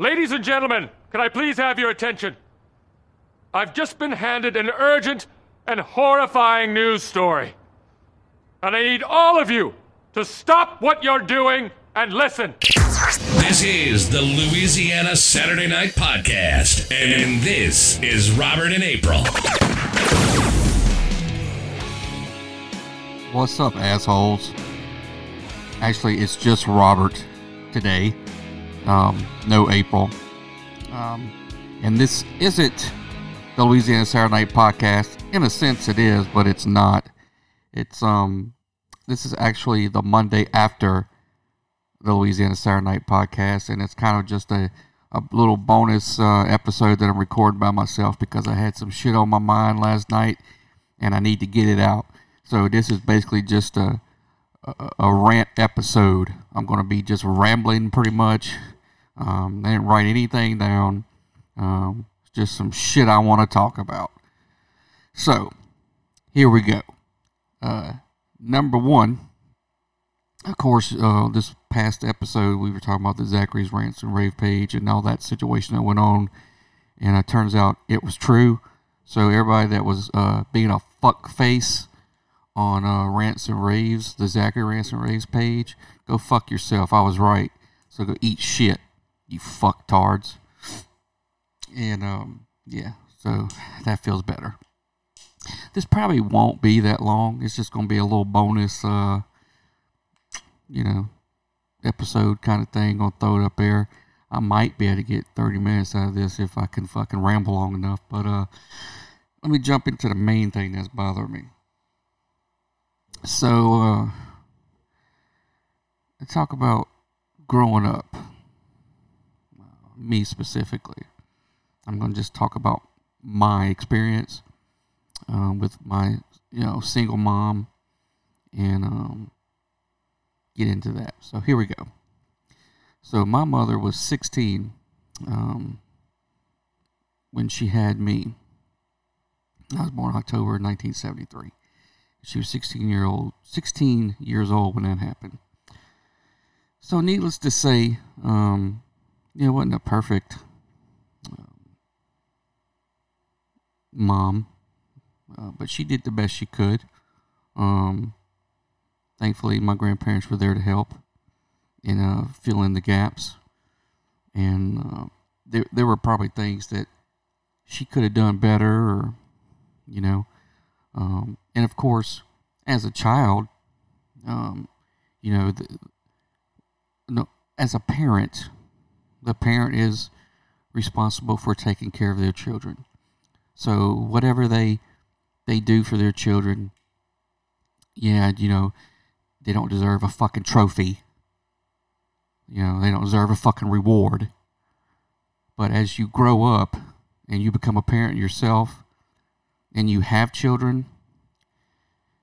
Ladies and gentlemen, can I please have your attention? I've just been handed an urgent and horrifying news story. And I need all of you to stop what you're doing and listen. This is the Louisiana Saturday Night Podcast, and this is Robert and April. What's up, assholes? Actually, it's just Robert today. Um, no April. Um, and this isn't the Louisiana Saturday Night Podcast. In a sense, it is, but it's not. It's um, this is actually the Monday after the Louisiana Saturday Night Podcast, and it's kind of just a a little bonus uh, episode that I'm recording by myself because I had some shit on my mind last night, and I need to get it out. So this is basically just a a, a rant episode. I'm going to be just rambling pretty much. Um, I didn't write anything down. Um, just some shit I want to talk about. So, here we go. Uh, number one, of course, uh, this past episode we were talking about the Zachary's Rants and Rave page and all that situation that went on, and it turns out it was true. So everybody that was uh, being a fuck face on uh, Rants and Raves, the Zachary Rants and Raves page, go fuck yourself. I was right. So go eat shit, you fucktards. And um, yeah, so that feels better. This probably won't be that long. It's just gonna be a little bonus, uh, you know, episode kind of thing. Gonna throw it up there. I might be able to get 30 minutes out of this if I can fucking ramble long enough. But uh, let me jump into the main thing that's bothering me. So, uh, talk about growing up, me specifically. I'm going to just talk about my experience um, with my, you know, single mom and um, get into that. So here we go. So my mother was 16 um, when she had me. I was born October 1973. She was 16 year old, 16 years old when that happened. So, needless to say, um, it wasn't a perfect um, mom, uh, but she did the best she could. Um, thankfully, my grandparents were there to help and uh, fill in the gaps. And uh, there, there were probably things that she could have done better, or you know. Um, and of course, as a child, um, you know, the, no, as a parent, the parent is responsible for taking care of their children. So whatever they they do for their children, yeah, you know, they don't deserve a fucking trophy. You know, they don't deserve a fucking reward. But as you grow up and you become a parent yourself and you have children,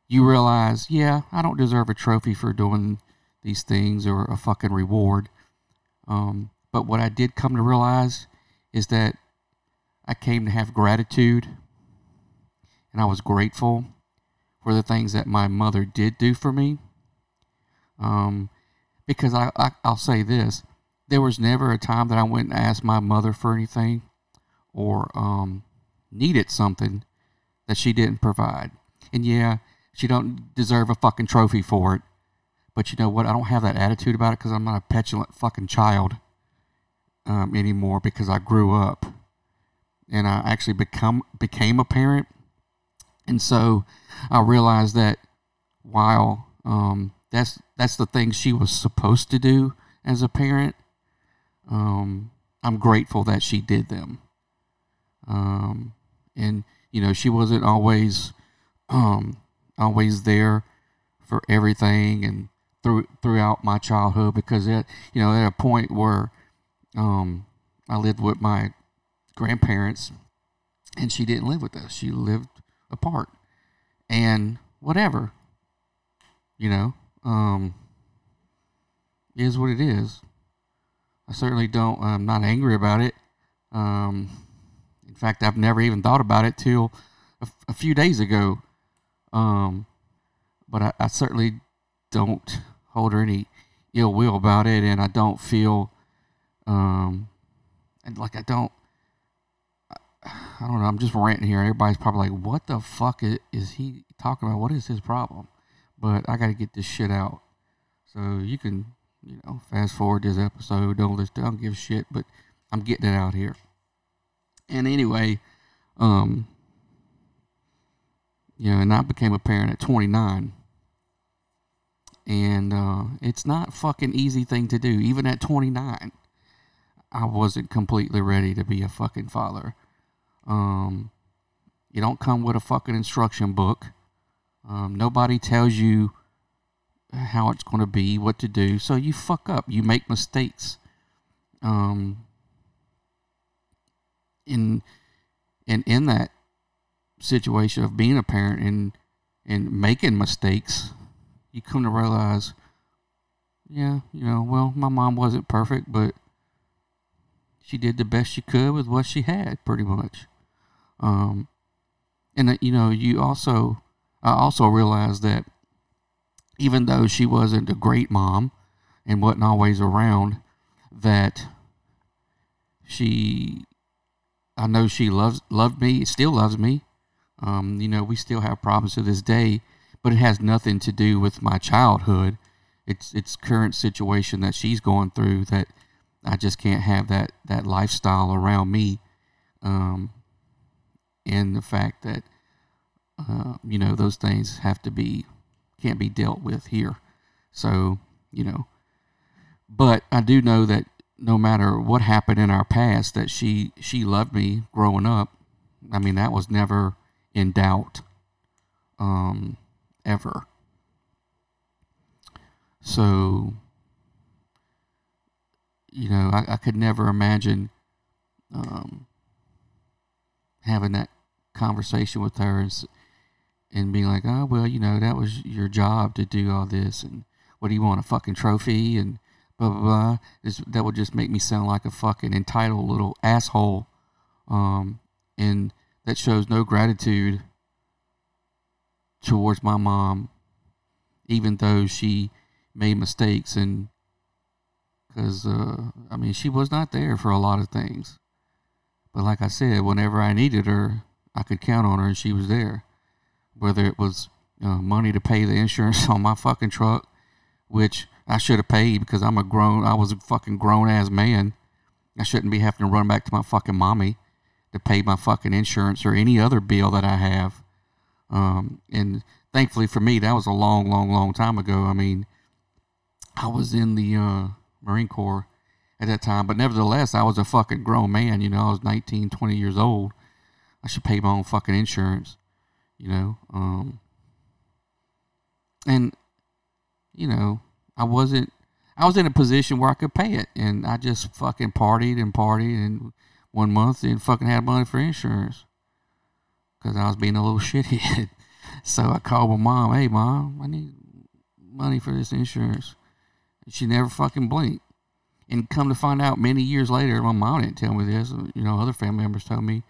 you realize, yeah, I don't deserve a trophy for doing these things or a fucking reward. Um, but what I did come to realize is that I came to have gratitude and I was grateful for the things that my mother did do for me. Um, because I, I, I'll say this there was never a time that I went and asked my mother for anything or um, needed something that she didn't provide. And yeah, she don't deserve a fucking trophy for it. But you know what? I don't have that attitude about it because I'm not a petulant fucking child um, anymore because I grew up and I actually become became a parent, and so I realized that while um, that's that's the thing she was supposed to do as a parent, um, I'm grateful that she did them. Um, and you know she wasn't always um, always there for everything and through throughout my childhood because at you know at a point where um, I lived with my grandparents and she didn't live with us. She lived apart. And whatever you know um, is what it is. I certainly don't I'm not angry about it. Um, in fact I've never even thought about it till a, a few days ago. Um, but I, I, certainly don't hold her any ill will about it, and I don't feel um, and like I don't. I don't know. I'm just ranting here. Everybody's probably like, "What the fuck is, is he talking about? What is his problem?" But I got to get this shit out. So you can, you know, fast forward this episode. Don't listen. Don't give a shit. But I'm getting it out here. And anyway, um, you know, and I became a parent at 29. And uh, it's not fucking easy thing to do. Even at 29, I wasn't completely ready to be a fucking father. Um, you don't come with a fucking instruction book. Um, nobody tells you how it's going to be, what to do. So you fuck up. You make mistakes. Um, in in in that situation of being a parent and and making mistakes, you come to realize, yeah, you know, well, my mom wasn't perfect, but she did the best she could with what she had, pretty much. Um, and uh, you know, you also, I also realized that even though she wasn't a great mom and wasn't always around, that she, I know she loves loved me, still loves me. Um, you know, we still have problems to this day, but it has nothing to do with my childhood. It's it's current situation that she's going through that I just can't have that that lifestyle around me. Um, and the fact that uh, you know those things have to be can't be dealt with here. So you know, but I do know that no matter what happened in our past, that she she loved me growing up. I mean, that was never in doubt, um, ever. So, you know, I, I could never imagine um, having that conversation with her and, and being like, oh, well, you know, that was your job to do all this. And what do you want, a fucking trophy? And blah, blah, blah. This, that would just make me sound like a fucking entitled little asshole. Um, and that shows no gratitude towards my mom, even though she made mistakes. And because, uh, I mean, she was not there for a lot of things. But like I said, whenever I needed her, I could count on her and she was there. Whether it was uh, money to pay the insurance on my fucking truck, which I should have paid because I'm a grown, I was a fucking grown ass man. I shouldn't be having to run back to my fucking mommy to pay my fucking insurance or any other bill that I have. Um, and thankfully for me, that was a long, long, long time ago. I mean, I was in the uh, Marine Corps at that time, but nevertheless, I was a fucking grown man. You know, I was 19, 20 years old. I should pay my own fucking insurance, you know. Um, and, you know, I wasn't, I was in a position where I could pay it. And I just fucking partied and partied and one month and fucking had money for insurance because I was being a little shithead. so I called my mom, hey, mom, I need money for this insurance. She never fucking blinked. And come to find out, many years later, my mom didn't tell me this. You know, other family members told me,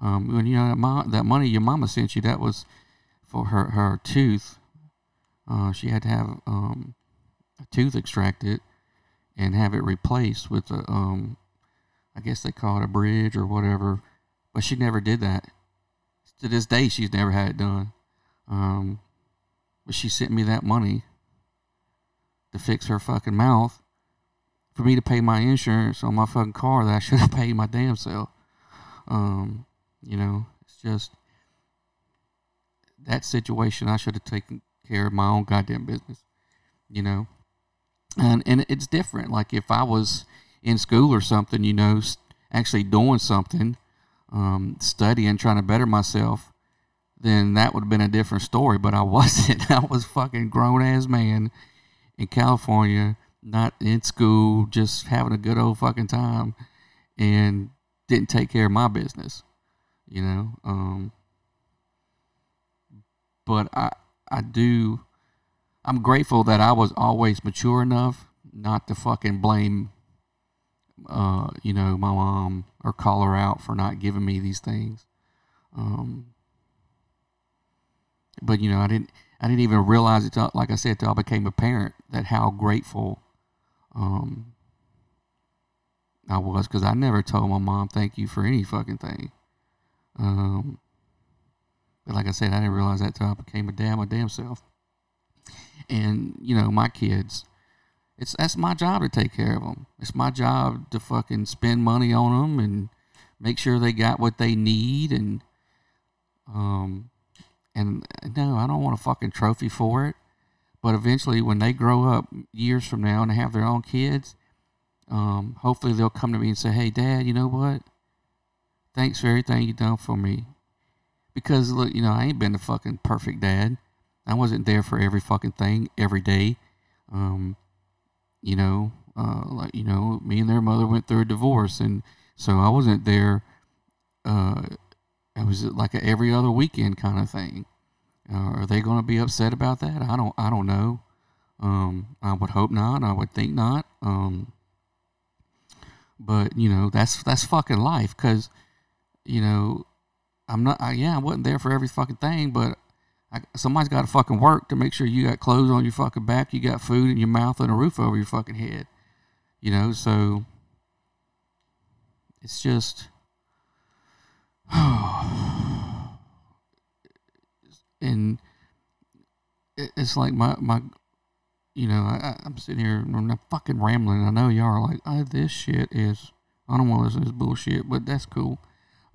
um, when you know that, mom, that money your mama sent you, that was for her her tooth. Uh, she had to have um, a tooth extracted and have it replaced with a, um, I guess they call it a bridge or whatever. But she never did that. To this day, she's never had it done. Um, but she sent me that money to fix her fucking mouth for me to pay my insurance on my fucking car that I should have paid my damn self. Um, you know, it's just that situation. I should have taken care of my own goddamn business. You know, and and it's different. Like if I was in school or something, you know, actually doing something, um, studying, trying to better myself, then that would have been a different story. But I wasn't. I was fucking grown ass man in California, not in school, just having a good old fucking time, and didn't take care of my business you know. Um, but I I do I'm grateful that I was always mature enough not to fucking blame uh, you know, my mom or call her out for not giving me these things. Um, but you know, I didn't I didn't even realize it till, like I said till I became a parent that how grateful um, I was because I never told my mom thank you for any fucking thing. Um, but like I said, I didn't realize that till I became a damn my damn self. And you know, my kids, it's that's my job to take care of them. It's my job to fucking spend money on them and make sure they got what they need and um and no, I don't want a fucking trophy for it. But eventually, when they grow up years from now and have their own kids, um, hopefully they'll come to me and say, "Hey, Dad, you know what? Thanks for everything you done for me." Because look, you know, I ain't been the fucking perfect dad. I wasn't there for every fucking thing every day. Um, you know, uh, like you know, me and their mother went through a divorce, and so I wasn't there. Uh, it was like a every other weekend kind of thing. Uh, are they going to be upset about that? I don't. I don't know. Um, I would hope not. I would think not. Um, but you know, that's that's fucking life. Cause you know, I'm not. I, yeah, I wasn't there for every fucking thing, but I, somebody's got to fucking work to make sure you got clothes on your fucking back, you got food in your mouth, and a roof over your fucking head. You know, so it's just. and it's like my my you know I, i'm sitting here and i'm fucking rambling. I know y'all are like oh this shit is i don't want to listen to this bullshit but that's cool.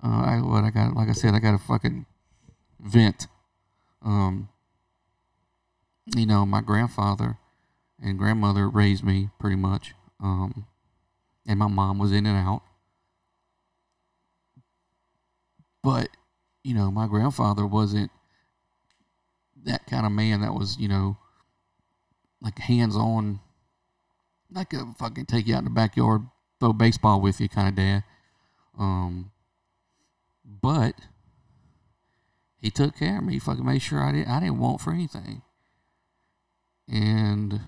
Uh i what i got like i said i got a fucking vent. Um you know my grandfather and grandmother raised me pretty much. Um and my mom was in and out but you know my grandfather wasn't that kind of man that was, you know, like hands on, like a fucking take you out in the backyard, throw baseball with you kind of dad. Um, but he took care of me. He fucking made sure I didn't I didn't want for anything. And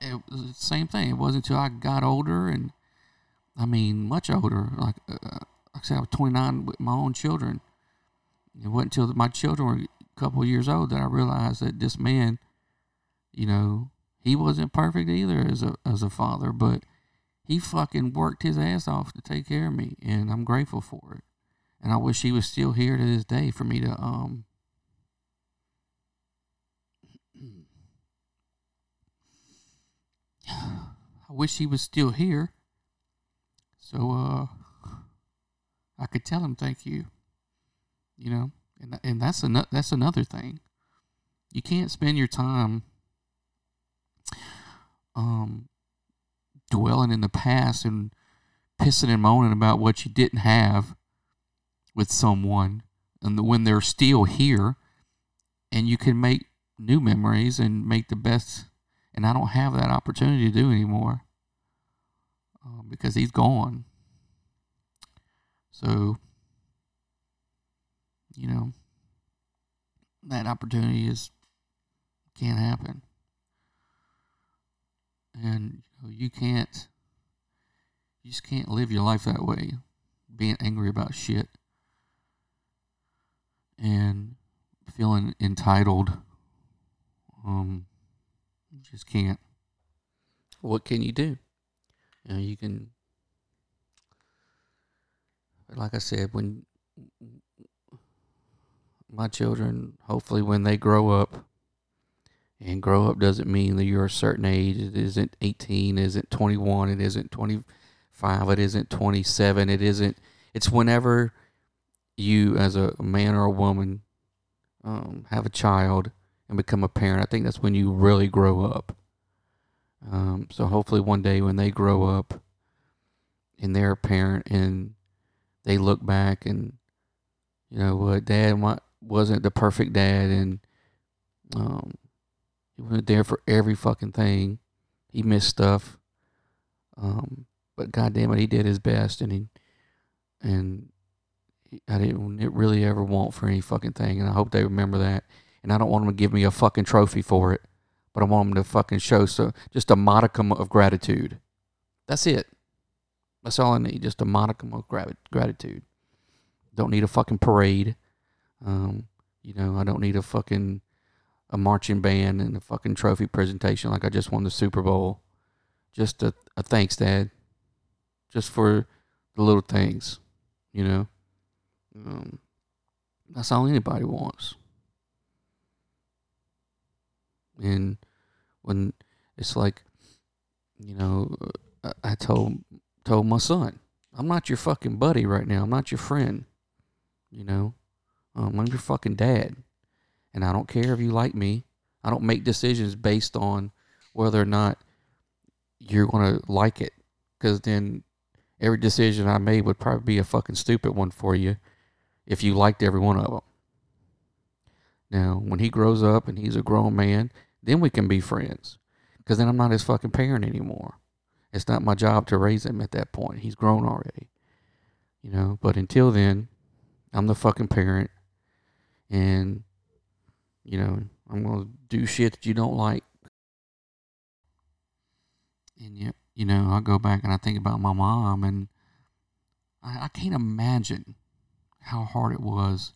it was the same thing. It wasn't until I got older and I mean much older, like uh, like I said, I was 29 with my own children. It wasn't until my children were a couple years old that I realized that this man, you know, he wasn't perfect either as a as a father, but he fucking worked his ass off to take care of me, and I'm grateful for it. And I wish he was still here to this day for me to um. I wish he was still here, so uh, I could tell him thank you. You know and and that's another that's another thing. You can't spend your time um dwelling in the past and pissing and moaning about what you didn't have with someone and the, when they're still here and you can make new memories and make the best and I don't have that opportunity to do anymore um, because he's gone so you know, that opportunity is can't happen. And you, know, you can't you just can't live your life that way, being angry about shit and feeling entitled. Um, just can't. What can you do? You know, you can. Like I said, when my children, hopefully, when they grow up, and grow up doesn't mean that you're a certain age. It isn't 18, it isn't 21, it isn't 25, it isn't 27, it isn't. It's whenever you, as a man or a woman, um, have a child and become a parent. I think that's when you really grow up. Um, so hopefully, one day when they grow up and they're a parent and they look back and you know what, Dad, wasn't the perfect dad and um, he wasn't there for every fucking thing. He missed stuff. Um, but goddamn it, he did his best and he and I didn't really ever want for any fucking thing and I hope they remember that. And I don't want them to give me a fucking trophy for it, but I want them to fucking show so just a modicum of gratitude. That's it. That's all I need, just a modicum of gratitude. Don't need a fucking parade. Um, you know, I don't need a fucking a marching band and a fucking trophy presentation like I just won the Super Bowl. Just a, a thanks, Dad. just for the little things, you know. Um, that's all anybody wants. And when it's like, you know, I, I told told my son, I'm not your fucking buddy right now. I'm not your friend. You know, um, I'm your fucking dad, and I don't care if you like me. I don't make decisions based on whether or not you're gonna like it, because then every decision I made would probably be a fucking stupid one for you if you liked every one of them. Now, when he grows up and he's a grown man, then we can be friends. Because then I'm not his fucking parent anymore. It's not my job to raise him at that point. He's grown already. You know, but until then, I'm the fucking parent. And, you know, I'm going to do shit that you don't like. And, you, you know, I go back and I think about my mom, and I, I can't imagine how hard it was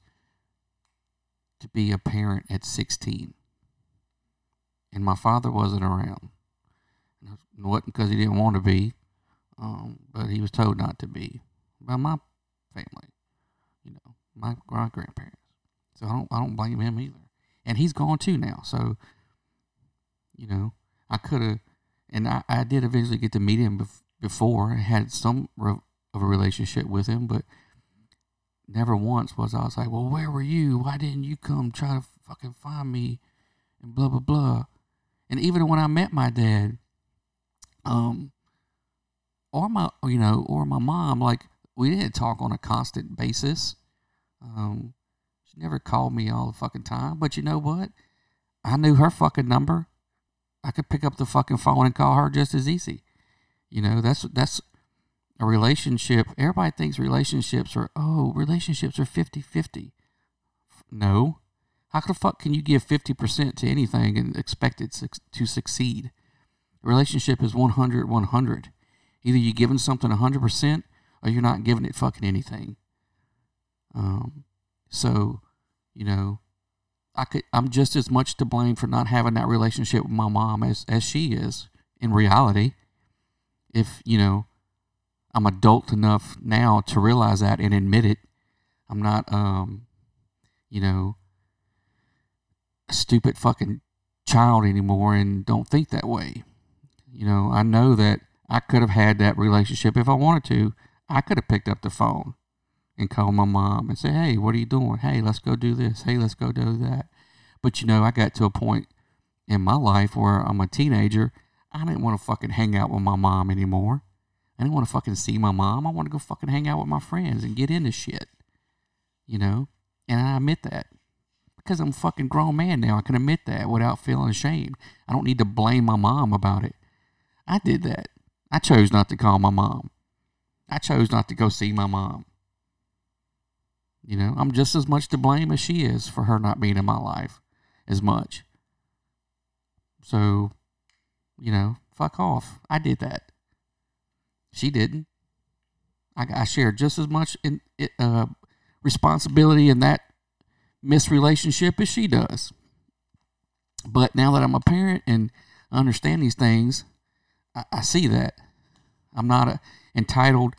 to be a parent at 16. And my father wasn't around. It wasn't because he didn't want to be, um, but he was told not to be by my family, you know, my, my grandparents. So I don't, I don't blame him either. And he's gone too now. So, you know, I could have, and I, I did eventually get to meet him bef- before. I had some re- of a relationship with him, but never once was I was like, well, where were you? Why didn't you come try to fucking find me? And blah, blah, blah. And even when I met my dad, um, or my, you know, or my mom, like we didn't talk on a constant basis. Um, she never called me all the fucking time. But you know what? I knew her fucking number. I could pick up the fucking phone and call her just as easy. You know, that's that's a relationship. Everybody thinks relationships are oh, relationships are 50-50. No. How the fuck can you give 50% to anything and expect it to succeed? Relationship is 100 100. Either you're giving something 100% or you're not giving it fucking anything. Um, so, you know, I could I'm just as much to blame for not having that relationship with my mom as as she is in reality. If, you know, I'm adult enough now to realize that and admit it. I'm not um you know a stupid fucking child anymore and don't think that way. You know, I know that I could have had that relationship if I wanted to. I could have picked up the phone and called my mom and said, "Hey, what are you doing? Hey, let's go do this. Hey, let's go do that." But you know, I got to a point in my life where I'm a teenager. I didn't want to fucking hang out with my mom anymore. I didn't want to fucking see my mom. I want to go fucking hang out with my friends and get into shit. You know? And I admit that. Because I'm a fucking grown man now. I can admit that without feeling ashamed. I don't need to blame my mom about it. I did that. I chose not to call my mom. I chose not to go see my mom. You know, I'm just as much to blame as she is for her not being in my life as much. So, you know, fuck off. I did that. She didn't. I, I shared just as much in uh, responsibility in that misrelationship as she does. But now that I'm a parent and understand these things, I, I see that. I'm not a entitled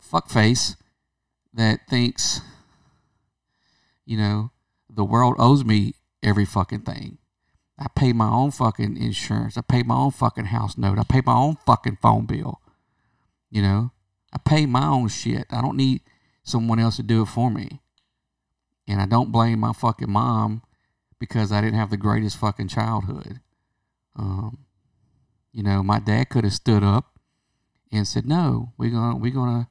fuckface that thinks, you know, the world owes me every fucking thing. I pay my own fucking insurance. I pay my own fucking house note. I pay my own fucking phone bill. You know, I pay my own shit. I don't need someone else to do it for me. And I don't blame my fucking mom because I didn't have the greatest fucking childhood. Um, you know, my dad could have stood up and said, "No, we're gonna we're gonna,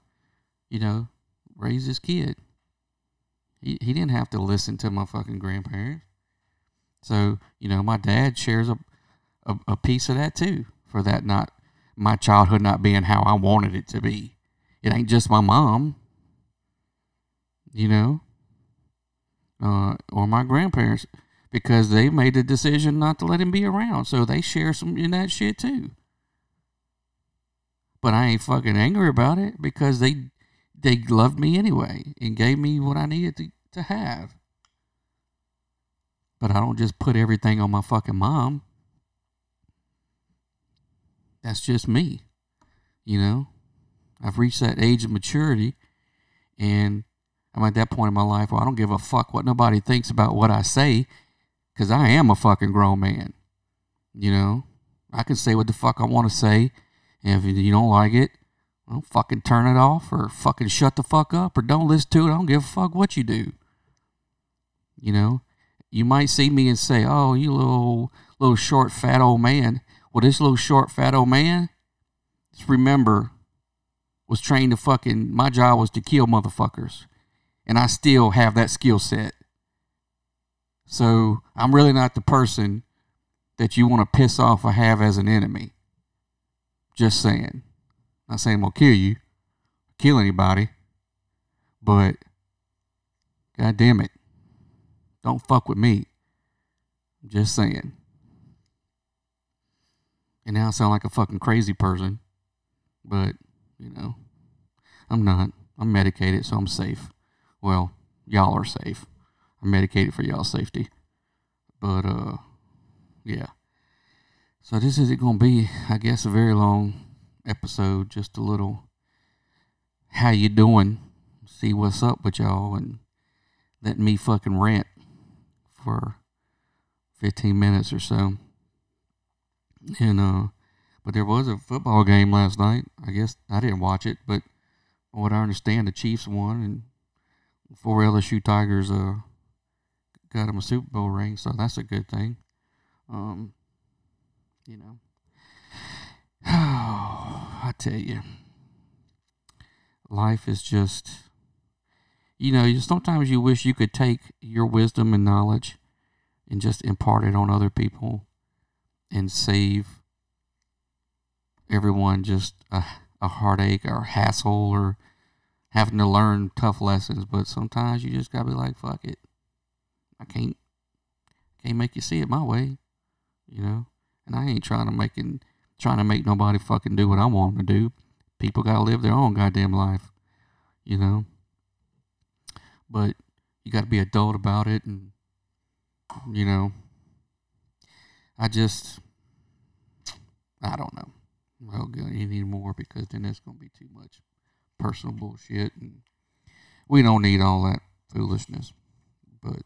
you know, raise this kid." He he didn't have to listen to my fucking grandparents. So you know, my dad shares a, a, a piece of that too for that not my childhood not being how I wanted it to be. It ain't just my mom, you know, uh, or my grandparents because they made the decision not to let him be around. So they share some in that shit too. But I ain't fucking angry about it because they they loved me anyway and gave me what I needed to, to have. But I don't just put everything on my fucking mom. That's just me, you know? I've reached that age of maturity, and I'm at that point in my life where I don't give a fuck what nobody thinks about what I say, because I am a fucking grown man. You know, I can say what the fuck I want to say, and if you don't like it, well, fucking turn it off or fucking shut the fuck up or don't listen to it. I don't give a fuck what you do. You know, you might see me and say, "Oh, you little little short fat old man." Well, this little short fat old man, just remember, was trained to fucking. My job was to kill motherfuckers, and I still have that skill set. So I'm really not the person that you want to piss off or have as an enemy. Just saying. Not saying I'm gonna kill you, kill anybody, but god damn it, don't fuck with me. Just saying. And now I sound like a fucking crazy person, but you know, I'm not. I'm medicated, so I'm safe. Well, y'all are safe. I'm medicated for y'all safety. But uh yeah. So this is it gonna be, I guess, a very long episode, just a little how you doing, see what's up with y'all and let me fucking rant for 15 minutes or so. And uh but there was a football game last night. I guess I didn't watch it, but what I understand the Chiefs won and four LSU Tigers uh got him a Super Bowl ring, so that's a good thing. Um you know. I tell you, life is just, you know, sometimes you wish you could take your wisdom and knowledge and just impart it on other people and save everyone just a, a heartache or hassle or having to learn tough lessons. But sometimes you just gotta be like, fuck it. I can't, can't make you see it my way, you know. And I ain't trying to make trying to make nobody fucking do what I want them to do. People gotta live their own goddamn life, you know. But you gotta be adult about it, and you know. I just, I don't know. Well, anymore because then it's gonna be too much personal bullshit, and we don't need all that foolishness. But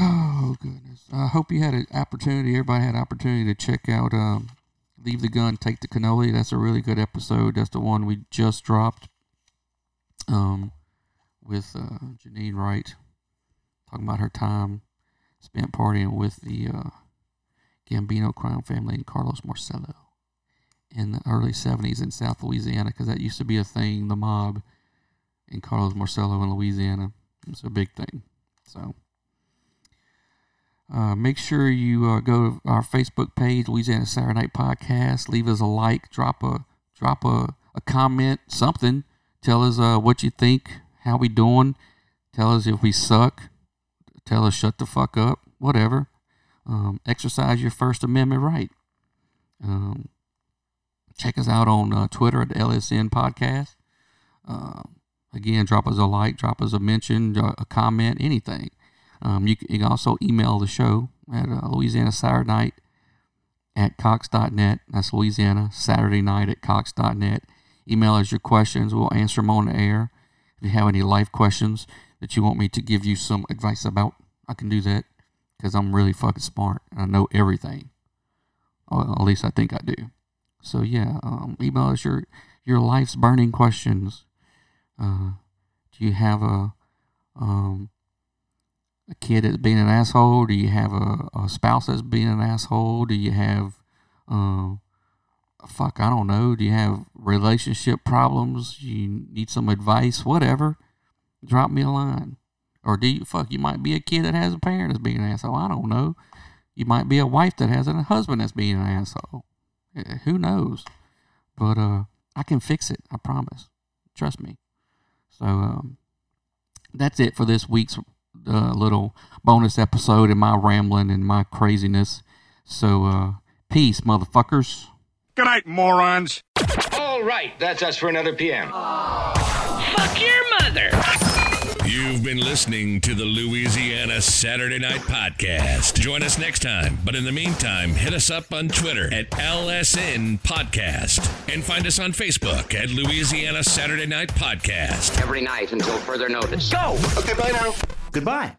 Oh goodness! I hope you had an opportunity. Everybody had an opportunity to check out um, "Leave the Gun, Take the Cannoli." That's a really good episode. That's the one we just dropped um, with uh, Janine Wright, talking about her time spent partying with the uh, Gambino crime family and Carlos Marcello in the early '70s in South Louisiana, because that used to be a thing. The mob and Carlos Marcello in Louisiana. It's a big thing. So. Uh, make sure you uh, go to our Facebook page, Louisiana Saturday Night Podcast. Leave us a like, drop a drop a, a comment, something. Tell us uh, what you think, how we doing. Tell us if we suck. Tell us shut the fuck up. Whatever. Um, exercise your First Amendment right. Um, check us out on uh, Twitter at LSN Podcast. Um, again, drop us a like, drop us a mention, a comment, anything. Um, you, can, you, can also email the show at uh, Louisiana Saturday Night at Cox.net. That's Louisiana Saturday Night at Cox.net. Email us your questions. We'll answer them on the air. If you have any life questions that you want me to give you some advice about, I can do that because I'm really fucking smart and I know everything. Or at least I think I do. So yeah, um, email us your your life's burning questions. Uh, do you have a um, a kid that's being an asshole? Do you have a, a spouse that's being an asshole? Do you have, uh, fuck, I don't know. Do you have relationship problems? You need some advice? Whatever. Drop me a line. Or do you, fuck, you might be a kid that has a parent that's being an asshole. I don't know. You might be a wife that has a husband that's being an asshole. Who knows? But uh, I can fix it. I promise. Trust me. So um, that's it for this week's uh, little bonus episode and my rambling and my craziness. So, uh, peace, motherfuckers. Good night, morons. All right, that's us for another PM. Fuck your mother. You've You've been listening to the Louisiana Saturday Night Podcast. Join us next time. But in the meantime, hit us up on Twitter at LSN Podcast and find us on Facebook at Louisiana Saturday Night Podcast. every night until further notice. Go! Okay, bye now. Goodbye.